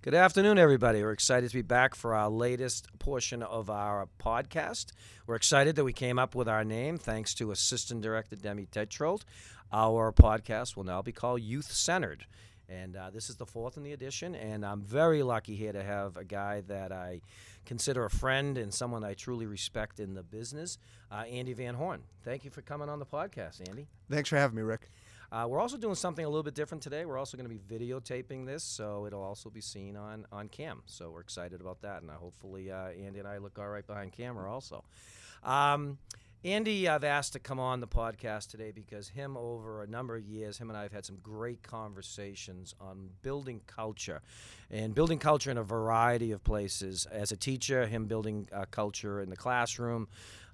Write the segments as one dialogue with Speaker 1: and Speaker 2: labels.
Speaker 1: Good afternoon, everybody. We're excited to be back for our latest portion of our podcast. We're excited that we came up with our name thanks to Assistant Director Demi Tatro. Our podcast will now be called Youth Centered. And uh, this is the fourth in the edition, and I'm very lucky here to have a guy that I consider a friend and someone I truly respect in the business, uh, Andy Van Horn. Thank you for coming on the podcast, Andy.
Speaker 2: Thanks for having me, Rick.
Speaker 1: Uh, we're also doing something a little bit different today. We're also going to be videotaping this, so it'll also be seen on, on cam. So we're excited about that, and uh, hopefully uh, Andy and I look all right behind camera also. Um, Andy, I've asked to come on the podcast today because him over a number of years, him and I have had some great conversations on building culture and building culture in a variety of places. As a teacher, him building uh, culture in the classroom,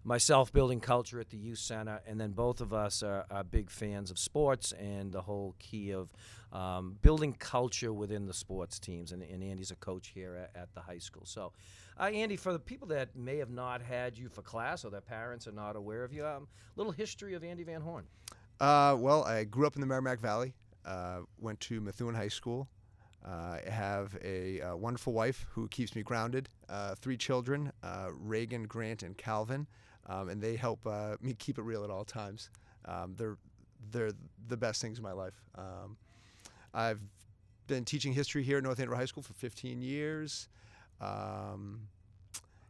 Speaker 1: myself building culture at the youth center, and then both of us are, are big fans of sports and the whole key of um, building culture within the sports teams. And, and Andy's a coach here at, at the high school. So, uh, Andy, for the people that may have not had you for class or their parents are not aware of you, um, little history of Andy Van Horn.
Speaker 2: Uh, well, I grew up in the Merrimack Valley, uh, went to Methuen High School. Uh, I have a uh, wonderful wife who keeps me grounded, uh, three children Reagan, Grant, and Calvin um, and they help uh, me keep it real at all times. Um, they're they're the best things in my life. Um, I've been teaching history here at North Andover High School for 15 years. Um,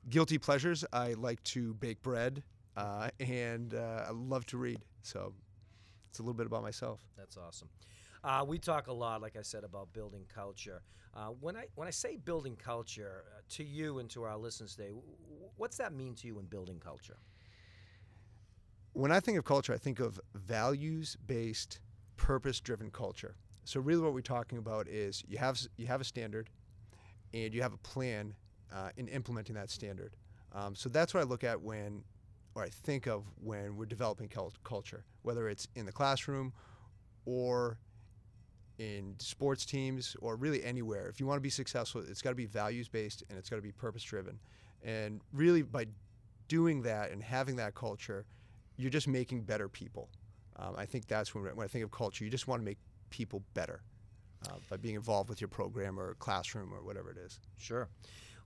Speaker 2: guilty pleasures: I like to bake bread, uh, and uh, I love to read. So it's a little bit about myself.
Speaker 1: That's awesome. Uh, we talk a lot, like I said, about building culture. Uh, when I when I say building culture uh, to you and to our listeners today, what's that mean to you in building culture?
Speaker 2: When I think of culture, I think of values-based, purpose-driven culture. So really, what we're talking about is you have you have a standard, and you have a plan uh, in implementing that standard. Um, so that's what I look at when, or I think of when we're developing culture, whether it's in the classroom or in sports teams or really anywhere. If you want to be successful, it's got to be values based and it's got to be purpose driven. And really, by doing that and having that culture, you're just making better people. Um, I think that's when, when I think of culture, you just want to make people better uh, by being involved with your program or classroom or whatever it is.
Speaker 1: Sure.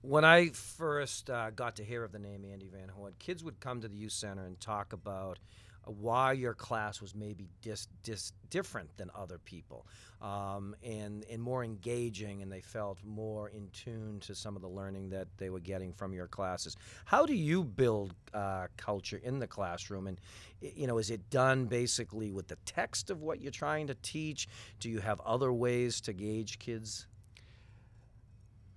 Speaker 1: When I first uh, got to hear of the name Andy Van Horn, kids would come to the youth center and talk about why your class was maybe dis, dis, different than other people um, and, and more engaging, and they felt more in tune to some of the learning that they were getting from your classes. How do you build uh, culture in the classroom? And, you know, is it done basically with the text of what you're trying to teach? Do you have other ways to gauge kids?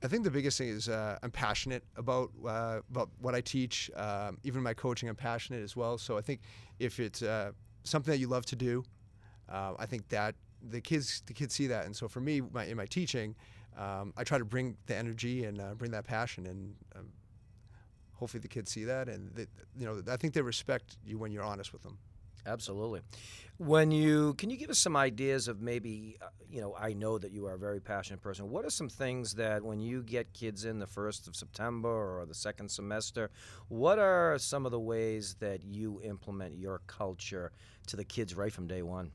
Speaker 2: I think the biggest thing is uh, I'm passionate about uh, about what I teach. Um, even my coaching, I'm passionate as well. So I think if it's uh, something that you love to do, uh, I think that the kids the kids see that. And so for me, my, in my teaching, um, I try to bring the energy and uh, bring that passion, and um, hopefully the kids see that. And they, you know, I think they respect you when you're honest with them.
Speaker 1: Absolutely. When you can you give us some ideas of maybe uh, you know I know that you are a very passionate person. What are some things that when you get kids in the first of September or the second semester, what are some of the ways that you implement your culture to the kids right from day one?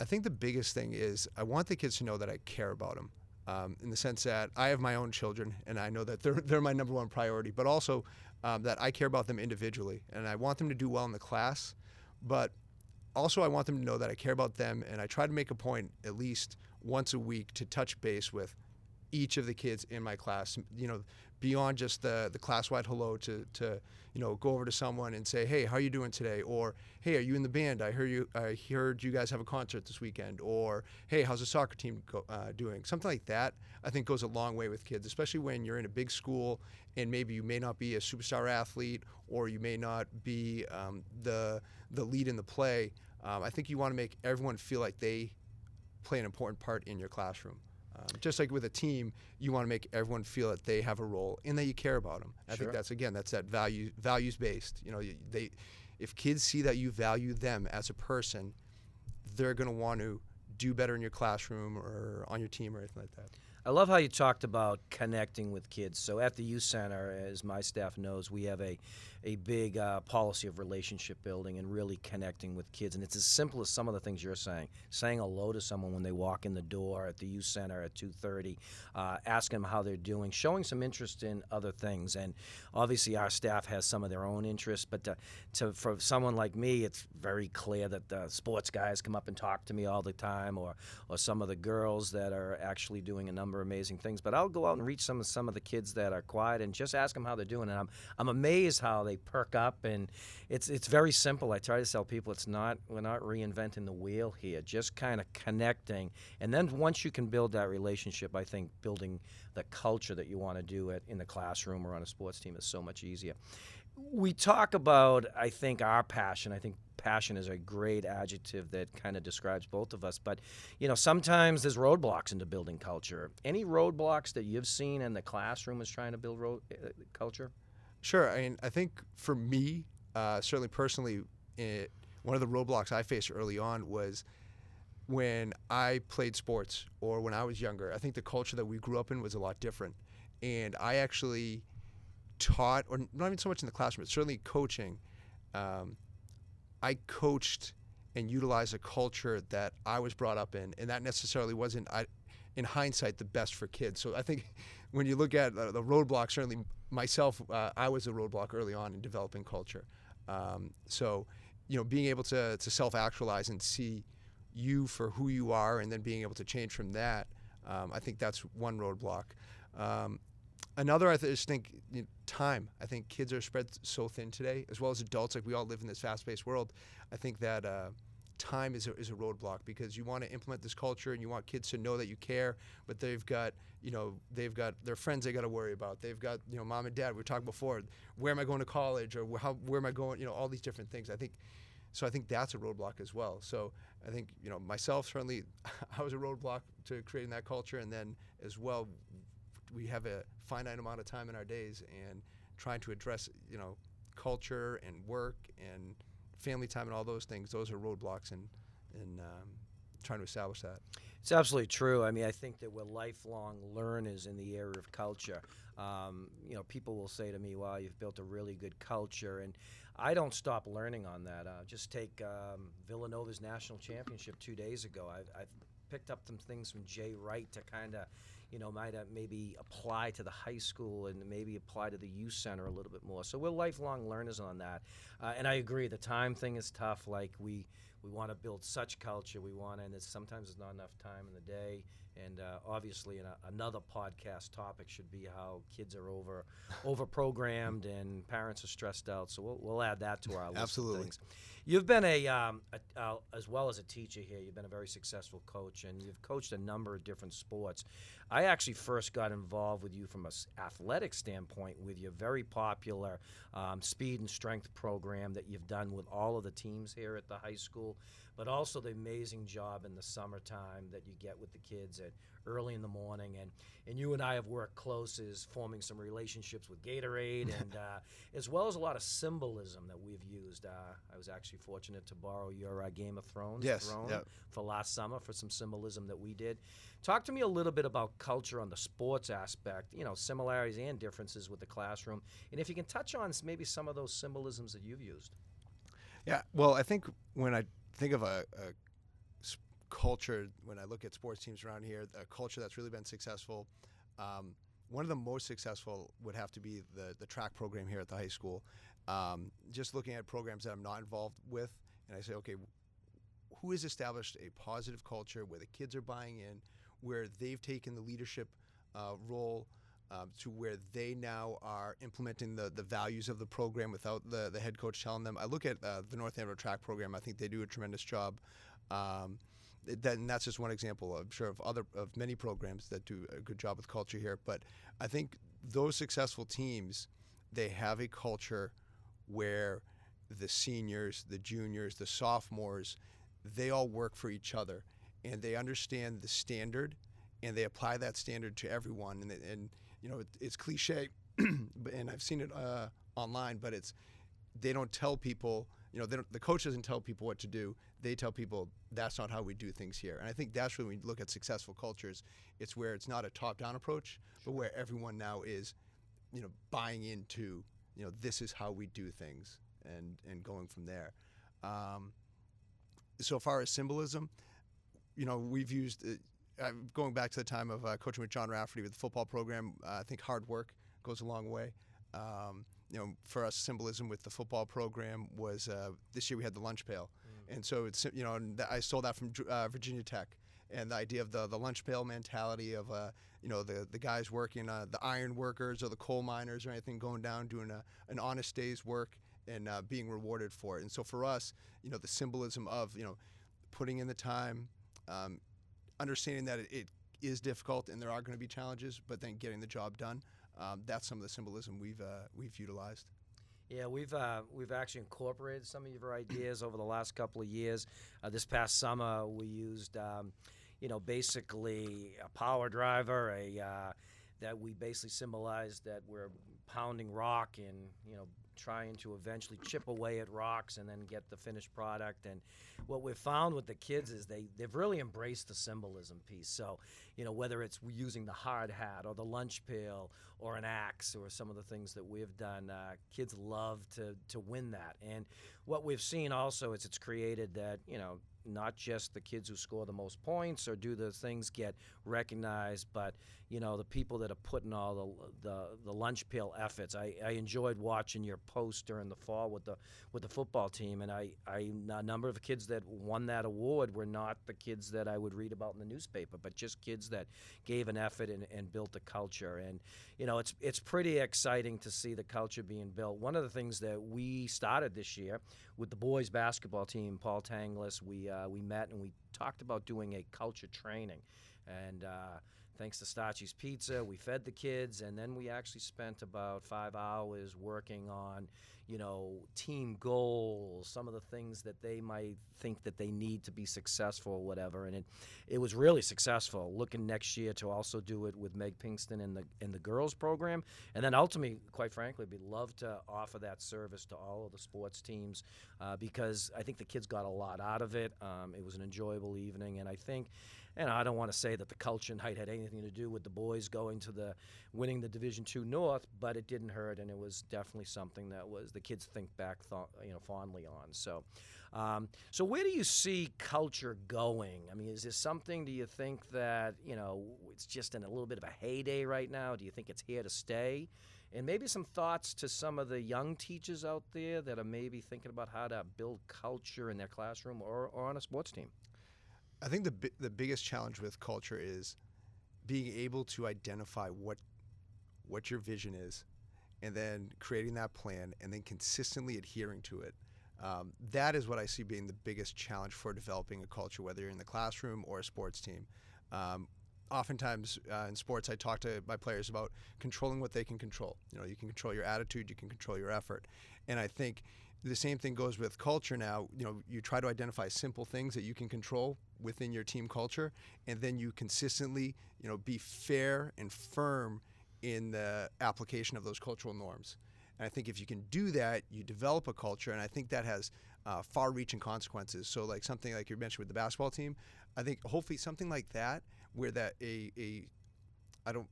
Speaker 2: I think the biggest thing is I want the kids to know that I care about them. Um, in the sense that I have my own children and I know that they're, they're my number one priority, but also um, that I care about them individually and I want them to do well in the class, but also I want them to know that I care about them and I try to make a point at least once a week to touch base with each of the kids in my class. You know, beyond just the the class wide hello to to you know go over to someone and say, hey, how are you doing today? Or hey, are you in the band? I heard you. I heard you guys have a concert this weekend. Or hey, how's the soccer team go, uh, doing? Something like that. I think goes a long way with kids, especially when you're in a big school and maybe you may not be a superstar athlete or you may not be um, the the lead in the play. Um, I think you want to make everyone feel like they play an important part in your classroom. Um, just like with a team, you want to make everyone feel that they have a role and that you care about them. I think that's again that's that value values based. You know, they if kids see that you value them as a person, they're going to want to do better in your classroom or on your team or anything like that.
Speaker 1: I love how you talked about connecting with kids. So at the youth center, as my staff knows, we have a a big uh, policy of relationship building and really connecting with kids. And it's as simple as some of the things you're saying: saying hello to someone when they walk in the door at the youth center at 2:30, uh, asking them how they're doing, showing some interest in other things. And obviously, our staff has some of their own interests, but to, to for someone like me, it's very clear that the sports guys come up and talk to me all the time, or or some of the girls that are actually doing a number of amazing things. But I'll go out and reach some of some of the kids that are quiet and just ask them how they're doing. And I'm I'm amazed how they perk up. And it's it's very simple. I try to tell people it's not we're not reinventing the wheel here. Just kind of connecting. And then once you can build that relationship, I think building the culture that you want to do it in the classroom or on a sports team is so much easier. We talk about I think our passion. I think passion is a great adjective that kind of describes both of us. But, you know, sometimes there's roadblocks into building culture. Any roadblocks that you've seen in the classroom is trying to build road, uh, culture?
Speaker 2: Sure. I mean, I think for me, uh, certainly personally, it, one of the roadblocks I faced early on was when I played sports or when I was younger. I think the culture that we grew up in was a lot different. And I actually taught, or not even so much in the classroom, but certainly coaching. Um, I coached and utilized a culture that I was brought up in, and that necessarily wasn't, I, in hindsight, the best for kids. So I think when you look at the roadblock, certainly myself, uh, I was a roadblock early on in developing culture. Um, so, you know, being able to, to self actualize and see you for who you are and then being able to change from that, um, I think that's one roadblock. Um, another, I just think you know, time. I think kids are spread so thin today, as well as adults. Like we all live in this fast-paced world. I think that uh, time is a, is a roadblock because you want to implement this culture and you want kids to know that you care, but they've got you know they've got their friends they got to worry about. They've got you know mom and dad. We were talking before. Where am I going to college or how where am I going? You know all these different things. I think. So I think that's a roadblock as well. So I think you know myself certainly, I was a roadblock to creating that culture, and then as well, we have a finite amount of time in our days and trying to address you know culture and work and family time and all those things those are roadblocks and and um, trying to establish that.
Speaker 1: It's absolutely true. I mean i think that we're lifelong learners in the area of culture. Um, you know people will say to me wow you've built a really good culture and i don't stop learning on that. Uh, just take um, Villanova's national championship two days ago. I've, I've picked up some things from Jay Wright to kind of you know, might maybe apply to the high school and maybe apply to the youth center a little bit more. So we're lifelong learners on that. Uh, and I agree, the time thing is tough. Like we we want to build such culture. We want, and it's, sometimes there's not enough time in the day. And uh, obviously, a, another podcast topic should be how kids are over over programmed and parents are stressed out. So we'll, we'll add that to our list
Speaker 2: Absolutely.
Speaker 1: of things. You've been a, um, a uh, as well as a teacher here. You've been a very successful coach, and you've coached a number of different sports. I actually first got involved with you from a athletic standpoint with your very popular um, speed and strength program that you've done with all of the teams here at the high school but also the amazing job in the summertime that you get with the kids at early in the morning. And, and you and I have worked close as forming some relationships with Gatorade and uh, as well as a lot of symbolism that we've used. Uh, I was actually fortunate to borrow your uh, Game of Thrones
Speaker 2: yes,
Speaker 1: throne
Speaker 2: yep.
Speaker 1: for last summer for some symbolism that we did. Talk to me a little bit about culture on the sports aspect, you know, similarities and differences with the classroom. And if you can touch on maybe some of those symbolisms that you've used.
Speaker 2: Yeah, well, I think when I think of a, a culture when I look at sports teams around here, a culture that's really been successful. Um, one of the most successful would have to be the the track program here at the high school. Um, just looking at programs that I'm not involved with, and I say, okay, who has established a positive culture where the kids are buying in, where they've taken the leadership uh, role. Um, to where they now are implementing the, the values of the program without the, the head coach telling them. I look at uh, the North Andover track program. I think they do a tremendous job. Um, and that's just one example. I'm sure of other of many programs that do a good job with culture here. But I think those successful teams, they have a culture where the seniors, the juniors, the sophomores, they all work for each other, and they understand the standard, and they apply that standard to everyone. And, and you know, it, it's cliche, and I've seen it uh, online, but it's they don't tell people you know, the coach doesn't tell people what to do. They tell people that's not how we do things here. And I think that's when we look at successful cultures. It's where it's not a top-down approach, but where everyone now is, you know, buying into, you know, this is how we do things, and and going from there. Um, so far as symbolism, you know, we've used. Uh, going back to the time of uh, coaching with John Rafferty with the football program, uh, I think hard work goes a long way. Um, you know, for us, symbolism with the football program was uh, this year we had the lunch pail, mm. and so it's you know, I stole that from uh, Virginia Tech, and the idea of the the lunch pail mentality of uh, you know the the guys working, uh, the iron workers or the coal miners or anything going down doing a, an honest day's work and uh, being rewarded for it. And so for us, you know, the symbolism of you know, putting in the time, um, understanding that it, it is difficult and there are going to be challenges, but then getting the job done um, that's some of the symbolism we've uh, we've utilized.
Speaker 1: Yeah, we've uh, we've actually incorporated some of your ideas over the last couple of years. Uh, this past summer, we used, um, you know, basically a power driver, a uh, that we basically symbolized that we're pounding rock and you know trying to eventually chip away at rocks and then get the finished product. And what we've found with the kids is they, they've really embraced the symbolism piece. So, you know, whether it's using the hard hat or the lunch pail or an axe or some of the things that we've done, uh, kids love to, to win that. And what we've seen also is it's created that, you know, not just the kids who score the most points or do the things get recognized, but you know the people that are putting all the the, the lunch pail efforts. I, I enjoyed watching your post during the fall with the with the football team, and I, I a number of kids that won that award were not the kids that I would read about in the newspaper, but just kids that gave an effort and, and built a culture. And you know it's it's pretty exciting to see the culture being built. One of the things that we started this year with the boys basketball team, Paul Tanglis, we uh, Uh, we met and we talked about doing a culture training, and. Uh, Thanks to Stacci's Pizza, we fed the kids, and then we actually spent about five hours working on, you know, team goals, some of the things that they might think that they need to be successful or whatever. And it, it was really successful. Looking next year to also do it with Meg Pinkston in the in the girls program, and then ultimately, quite frankly, we'd love to offer that service to all of the sports teams uh, because I think the kids got a lot out of it. Um, it was an enjoyable evening, and I think and I don't want to say that the culture and height had anything to do with the boys going to the winning the Division Two North, but it didn't hurt, and it was definitely something that was the kids think back, you know, fondly on. So, um, so where do you see culture going? I mean, is this something? Do you think that you know it's just in a little bit of a heyday right now? Do you think it's here to stay? And maybe some thoughts to some of the young teachers out there that are maybe thinking about how to build culture in their classroom or, or on a sports team.
Speaker 2: I think the the biggest challenge with culture is being able to identify what what your vision is, and then creating that plan, and then consistently adhering to it. Um, that is what I see being the biggest challenge for developing a culture, whether you're in the classroom or a sports team. Um, oftentimes uh, in sports, I talk to my players about controlling what they can control. You know, you can control your attitude, you can control your effort, and I think the same thing goes with culture now. You know, you try to identify simple things that you can control within your team culture, and then you consistently, you know, be fair and firm in the application of those cultural norms. And I think if you can do that, you develop a culture, and I think that has uh, far-reaching consequences. So, like something like you mentioned with the basketball team, I think hopefully something like that, where that a, a I don't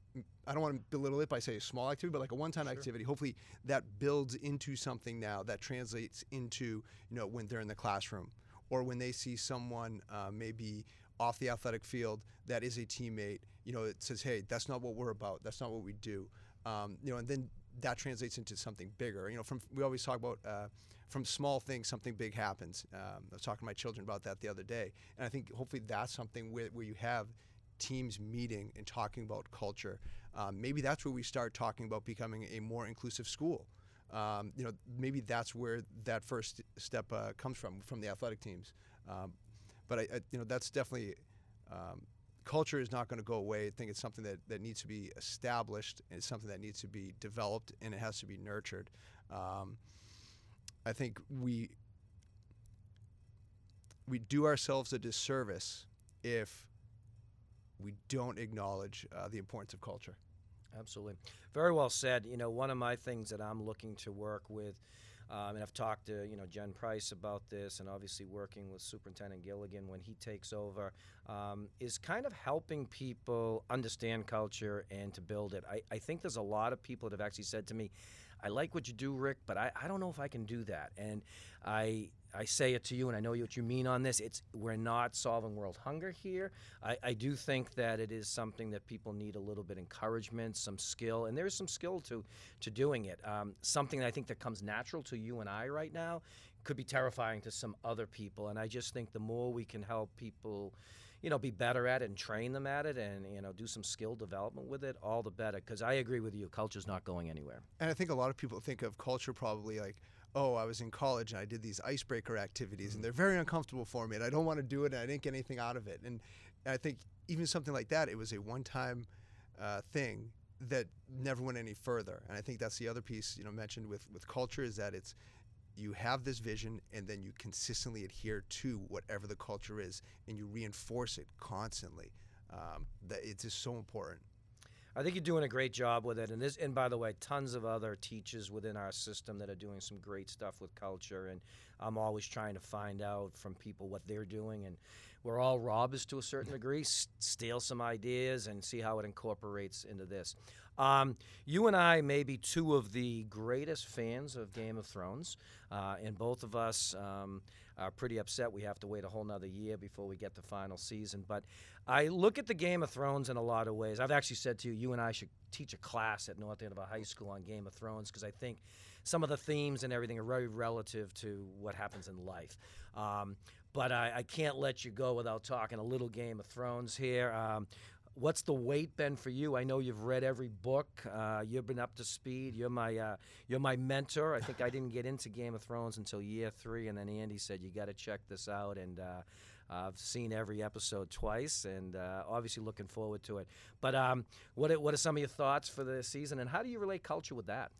Speaker 2: I don't want to belittle it by saying a small activity, but like a one-time sure. activity. Hopefully that builds into something now that translates into you know when they're in the classroom or when they see someone uh, maybe off the athletic field that is a teammate. You know, it says, hey, that's not what we're about. That's not what we do. Um, you know, and then that translates into something bigger. You know, from we always talk about uh, from small things, something big happens. Um, I was talking to my children about that the other day, and I think hopefully that's something where, where you have teams meeting and talking about culture. Um, maybe that's where we start talking about becoming a more inclusive school. Um, you know, maybe that's where that first step uh, comes from, from the athletic teams. Um, but I, I, you know, that's definitely um, culture is not going to go away. I think it's something that, that needs to be established. It's something that needs to be developed, and it has to be nurtured. Um, I think we we do ourselves a disservice if we don't acknowledge uh, the importance of culture.
Speaker 1: Absolutely. Very well said. You know, one of my things that I'm looking to work with Um, and I've talked to you know Jen Price about this, and obviously working with Superintendent Gilligan when he takes over, um, is kind of helping people understand culture and to build it. I, I think there's a lot of people that have actually said to me, I like what you do, Rick, but I, I don't know if I can do that. And I I say it to you, and I know what you mean on this. It's we're not solving world hunger here. I, I do think that it is something that people need a little bit encouragement, some skill, and there is some skill to to doing it. Um, something that I think that comes natural to you and I right now could be terrifying to some other people. And I just think the more we can help people you know, be better at it and train them at it and, you know, do some skill development with it, all the better. Because I agree with you, culture's not going anywhere.
Speaker 2: And I think a lot of people think of culture probably like, oh, I was in college and I did these icebreaker activities mm-hmm. and they're very uncomfortable for me and I don't want to do it and I didn't get anything out of it. And I think even something like that, it was a one time uh, thing that never went any further. And I think that's the other piece, you know, mentioned with, with culture is that it's you have this vision and then you consistently adhere to whatever the culture is and you reinforce it constantly. Um, that it's just so important.
Speaker 1: I think you're doing a great job with it, and this, and by the way, tons of other teachers within our system that are doing some great stuff with culture, and I'm always trying to find out from people what they're doing, and we're all robbers to a certain degree, steal some ideas and see how it incorporates into this. Um, you and I may be two of the greatest fans of Game of Thrones, uh, and both of us um, are pretty upset we have to wait a whole nother year before we get the final season. But I look at the Game of Thrones in a lot of ways. I've actually said to you, you and I should teach a class at North Andover High School on Game of Thrones because I think some of the themes and everything are very relative to what happens in life. Um, but I, I, can't let you go without talking a little Game of Thrones here. Um, what's the wait been for you? I know you've read every book. Uh, you've been up to speed. You're my uh, you're my mentor. I think I didn't get into Game of Thrones until year three, and then Andy said you got to check this out. And uh, I've seen every episode twice, and uh, obviously looking forward to it. But um, what are, what are some of your thoughts for the season, and how do you relate culture with that?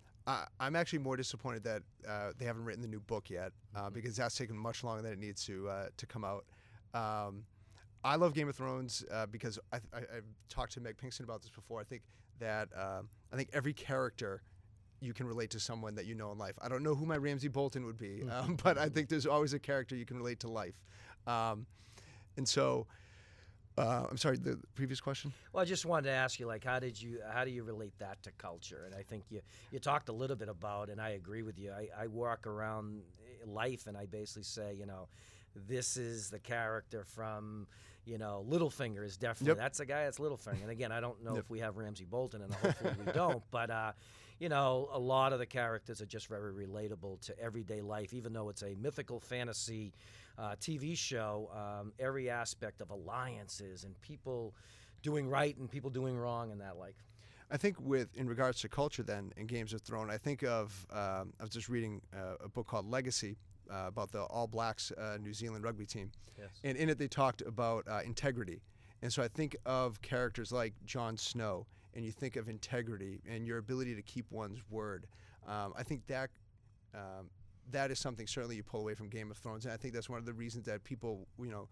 Speaker 2: I'm actually more disappointed that uh, they haven't written the new book yet, uh, mm-hmm. because that's taken much longer than it needs to to come out. Um, I love Game of Thrones uh, because I, have talked to Meg Pinkston about this before. I think that uh, I think every character you can relate to someone that you know in life. I don't know who my Ramsay Bolton would be, um, but I think there's always a character you can relate to life. Um, and so, uh, I'm sorry. The previous question.
Speaker 1: Well, I just wanted to ask you, like, how did you how do you relate that to culture? And I think you you talked a little bit about, and I agree with you. I, I walk around life, and I basically say, you know, this is the character from you know, Littlefinger is definitely yep. that's a guy that's Littlefinger. And again, I don't know yep. if we have Ramsay Bolton, and hopefully we don't. But uh, you know, a lot of the characters are just very relatable to everyday life, even though it's a mythical fantasy uh, TV show. Um, every aspect of alliances and people doing right and people doing wrong and that like.
Speaker 2: I think with in regards to culture, then in Games of Thrones, I think of um, I was just reading uh, a book called Legacy uh, about the All Blacks uh, New Zealand rugby team. Yes. And in it, they talked about uh, integrity. And so I think of characters like Jon Snow, and you think of integrity and your ability to keep one's word. Um, I think that um, that is something certainly you pull away from Game of Thrones, and I think that's one of the reasons that people, you know,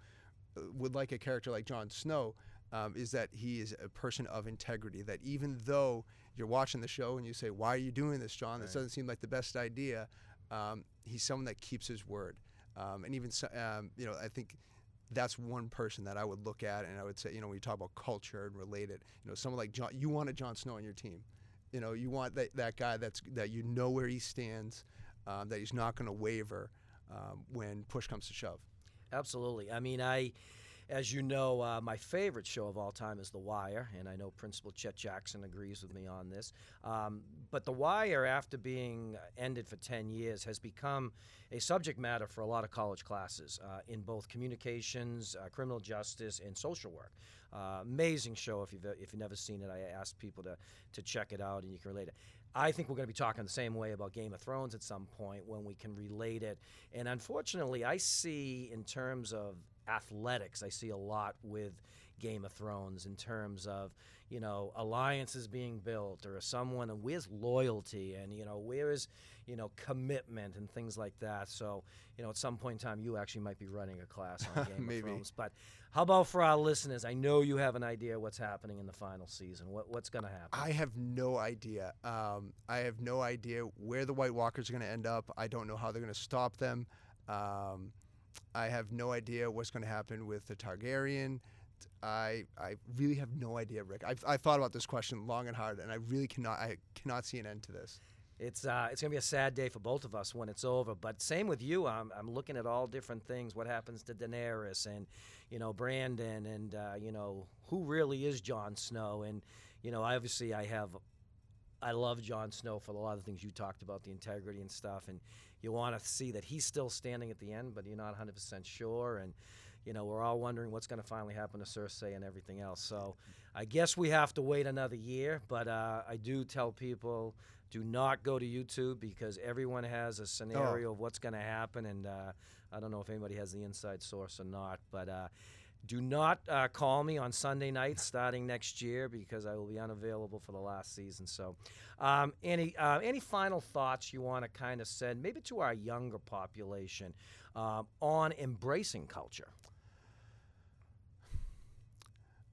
Speaker 2: would like a character like Jon Snow. Um, is that he is a person of integrity. That even though you're watching the show and you say, "Why are you doing this, Jon? Right. This doesn't seem like the best idea," um, he's someone that keeps his word. Um, and even, um, you know, I think that's one person that I would look at and I would say, you know, when you talk about culture and related, you know, someone like Jon, you want a Jon Snow on your team. You know, you want that, that guy that's that you know where he stands, um, that he's not going to waver um, when push comes to shove.
Speaker 1: Absolutely. I mean, I as you know, uh, my favorite show of all time is The Wire, and I know Principal Chet Jackson agrees with me on this. Um, but The Wire, after being ended for 10 years, has become a subject matter for a lot of college classes uh, in both communications, uh, criminal justice, and social work. Uh, amazing show. If you've if you've never seen it, I ask people to to check it out, and you can relate it. I think we're going to be talking the same way about Game of Thrones at some point when we can relate it. And unfortunately, I see in terms of athletics. I see a lot with Game of Thrones in terms of you know alliances being built or someone and where's loyalty and you know where is you know commitment and things like that. So you know at some point in time you actually might be running a class on Game of Thrones. But how about for our listeners? I know you have an idea what's happening in the final season. What what's going to happen?
Speaker 2: I have no idea. Um, I have no idea where the White Walkers are going to end up. I don't know how they're going to stop them. Um, I have no idea what's going to happen with the Targaryen. I I really have no idea, Rick. I've, I've thought about this question long and hard, and I really cannot I cannot see an end to this.
Speaker 1: It's uh, it's gonna be a sad day for both of us when it's over. But same with you. I'm, I'm looking at all different things. What happens to Daenerys and you know Brandon and uh, you know who really is Jon Snow and you know obviously I have I love Jon Snow for a lot of the things you talked about the integrity and stuff and you want to see that he's still standing at the end but you're not 100% sure and you know we're all wondering what's going to finally happen to Cersei and everything else. So I guess we have to wait another year. But uh, I do tell people do not go to YouTube because everyone has a scenario of what's going to happen, and uh, I don't know if anybody has the inside source or not, but. Uh, do not uh, call me on Sunday nights starting next year because I will be unavailable for the last season. So, um, any uh, any final thoughts you want to kind of send, maybe to our younger population, uh, on embracing culture?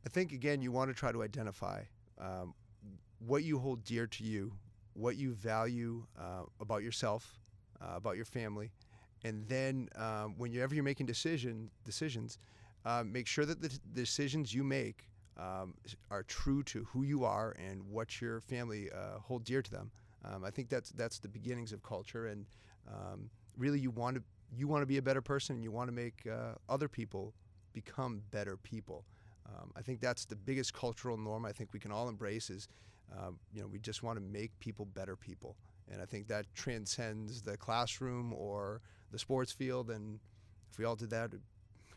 Speaker 2: I think again, you want to try to identify um, what you hold dear to you, what you value uh, about yourself, uh, about your family, and then um, whenever you're making decision decisions, uh, make sure that the, t- decisions you make um, are true to who you are and what your family uh, hold dear to them. Um, I think that's that's the beginnings of culture, and um, really, you want to you want to be a better person, and you want to make uh, other people become better people. Um, I think that's the biggest cultural norm I think we can all embrace is, um, you know, we just want to make people better people. And I think that transcends the classroom or the sports field. And if we all did that, it'd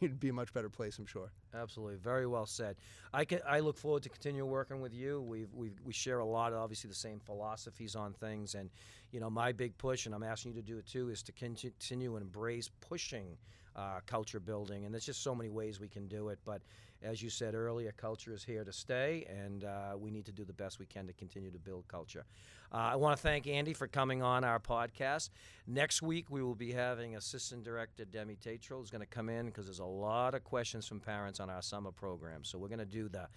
Speaker 2: be a much better place, I'm sure.
Speaker 1: Absolutely, very well said. I can. I look forward to continue working with you. We we we share a lot, obviously, the same philosophies on things, and you know, my big push, and I'm asking you to do it too, is to continue and embrace pushing uh, culture building, and there's just so many ways we can do it. But as you said earlier, culture is here to stay, and uh, we need to do the best we can to continue to build culture. Uh, I want to thank Andy for coming on our podcast. Next week, we will be having Assistant Director Demi Tatro who's going to come in because there's a lot of questions from parents on our summer program. So we're going to do the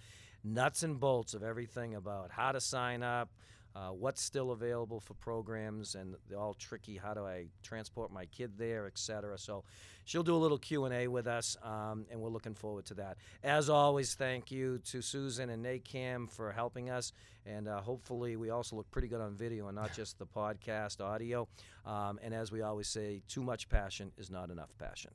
Speaker 1: nuts and bolts of everything about how to sign up, uh, what's still available for programs, and they're all tricky. How do I transport my kid there, et cetera. So she'll do a little Q and A with us, um, and we're looking forward to that. As always, thank you to Susan and NACAM for helping us, and uh, hopefully we also look pretty good on video and not just the podcast audio. Um, and as we always say, too much passion is not enough passion.